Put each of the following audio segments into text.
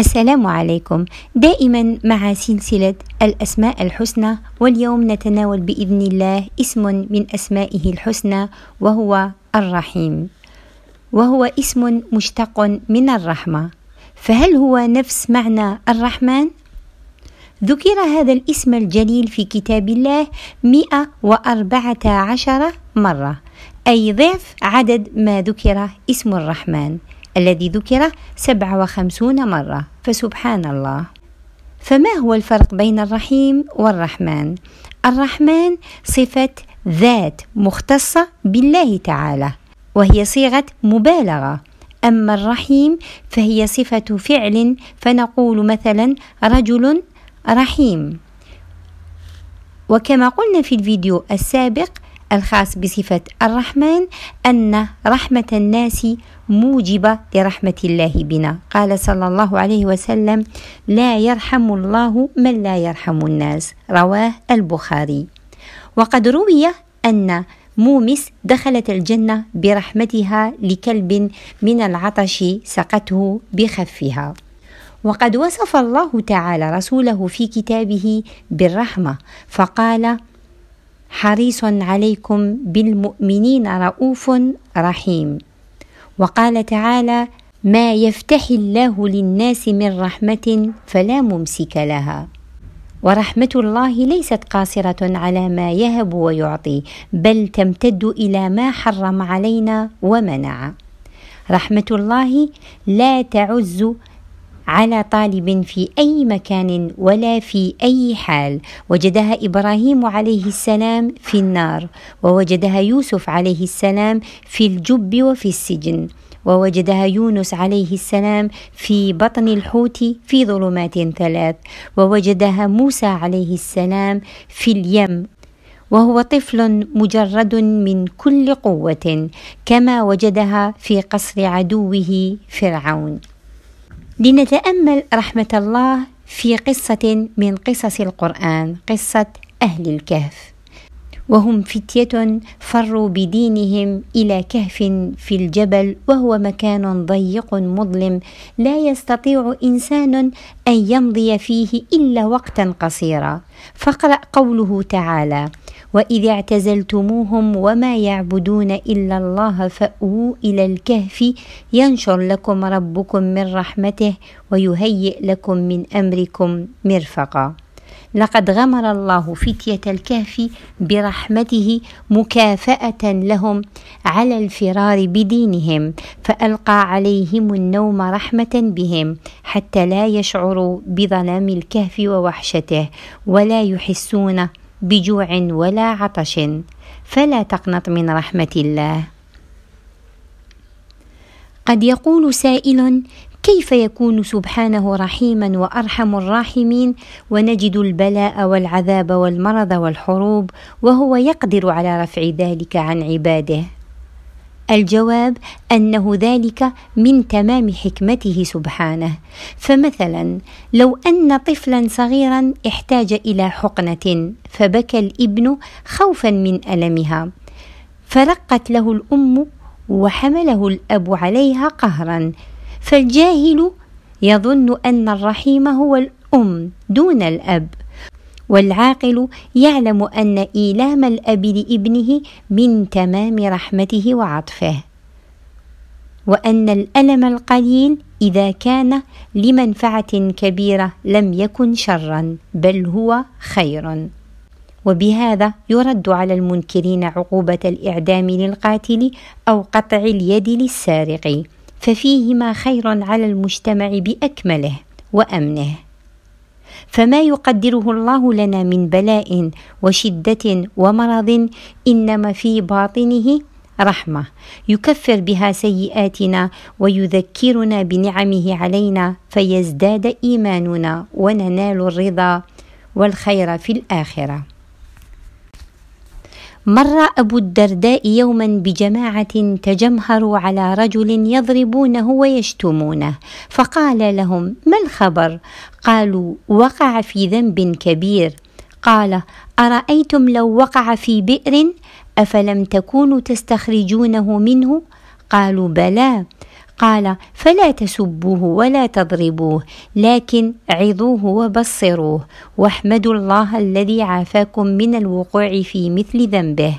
السلام عليكم. دائما مع سلسلة الأسماء الحسنى واليوم نتناول بإذن الله اسم من أسمائه الحسنى وهو الرحيم. وهو اسم مشتق من الرحمة. فهل هو نفس معنى الرحمن؟ ذكر هذا الاسم الجليل في كتاب الله 114 مرة أي ضعف عدد ما ذكر اسم الرحمن. الذي ذكر 57 مرة. فسبحان الله. فما هو الفرق بين الرحيم والرحمن؟ الرحمن صفة ذات مختصة بالله تعالى وهي صيغة مبالغة. أما الرحيم فهي صفة فعل فنقول مثلا رجل رحيم. وكما قلنا في الفيديو السابق الخاص بصفة الرحمن أن رحمة الناس موجبة لرحمة الله بنا. قال صلى الله عليه وسلم لا يرحم الله من لا يرحم الناس. رواه البخاري. وقد روي أن مومس دخلت الجنة برحمتها لكلب من العطش سقته بخفها. وقد وصف الله تعالى رسوله في كتابه بالرحمة فقال حريص عليكم بالمؤمنين رؤوف رحيم. وقال تعالى ما يفتح الله للناس من رحمة فلا ممسك لها. ورحمة الله ليست قاصرة على ما يهب ويعطي بل تمتد إلى ما حرم علينا ومنع. رحمة الله لا تعز على طالب في أي مكان ولا في أي حال. وجدها إبراهيم عليه السلام في النار ووجدها يوسف عليه السلام في الجب وفي السجن ووجدها يونس عليه السلام في بطن الحوت في ظلمات ثلاث ووجدها موسى عليه السلام في اليم. وهو طفل مجرد من كل قوة كما وجدها في قصر عدوه فرعون. لنتأمل رحمة الله في قصة من قصص القرآن قصة أهل الكهف. وهم فتية فروا بدينهم إلى كهف في الجبل وهو مكان ضيق مظلم لا يستطيع إنسان أن يمضي فيه إلا وقتا قصيرا. فاقرا قوله تعالى وإذ اعتزلتموهم وما يعبدون إلا الله فأووا إلى الكهف ينشر لكم ربكم من رحمته ويهيئ لكم من أمركم مرفقا. لقد غمر الله فتية الكهف برحمته مكافأة لهم على الفرار بدينهم فألقى عليهم النوم رحمة بهم حتى لا يشعروا بظلام الكهف ووحشته ولا يحسون بجوع ولا عطش فلا تقنط من رحمة الله. قد يقول سائل كيف يكون سبحانه رحيما وأرحم الراحمين؟ ونجد البلاء والعذاب والمرض والحروب وهو يقدر على رفع ذلك عن عباده. الجواب أنه ذلك من تمام حكمته سبحانه. فمثلا لو أن طفلا صغيرا احتاج إلى حقنة فبكى الإبن خوفا من ألمها. فرقت له الأم وحمله الأب عليها قهرا. فالجاهل يظن أن الرحيم هو الأم دون الأب. والعاقل يعلم أن إيلام الاب لابنه من تمام رحمته وعطفه. وأن الألم القليل إذا كان لمنفعة كبيرة لم يكن شرا بل هو خير. وبهذا يرد على المنكرين عقوبة الإعدام للقاتل أو قطع اليد للسارق ففيهما خير على المجتمع بأكمله وأمنه. فما يقدره الله لنا من بلاء وشدة ومرض إنما في باطنه رحمة. يكفر بها سيئاتنا ويذكرنا بنعمه علينا فيزداد إيماننا وننال الرضا والخير في الآخرة. مر أبو الدرداء يوما بجماعة تجمهروا على رجل يضربونه ويشتمونه. فقال لهم ما الخبر؟ قالوا وقع في ذنب كبير. قال أرأيتم لو وقع في بئر؟ أفلم تكونوا تستخرجونه منه؟ قالوا بلى. قال فلا تسبوه ولا تضربوه لكن عظوه وبصروه واحمدوا الله الذي عافاكم من الوقوع في مثل ذنبه.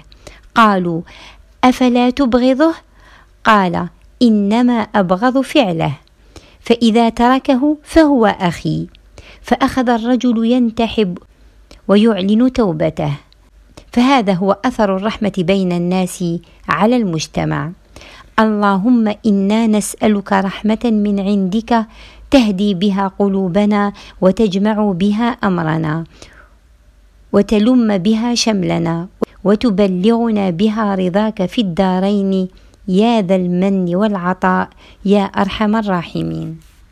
قالوا أفلا تبغضه؟ قال إنما أبغض فعله. فإذا تركه فهو أخي. فأخذ الرجل ينتحب ويعلن توبته. فهذا هو أثر الرحمة بين الناس على المجتمع. اللهم إنا نسألك رحمة من عندك تهدي بها قلوبنا وتجمع بها أمرنا وتلم بها شملنا وتبلغنا بها رضاك في الدارين يا ذا المن والعطاء يا أرحم الراحمين.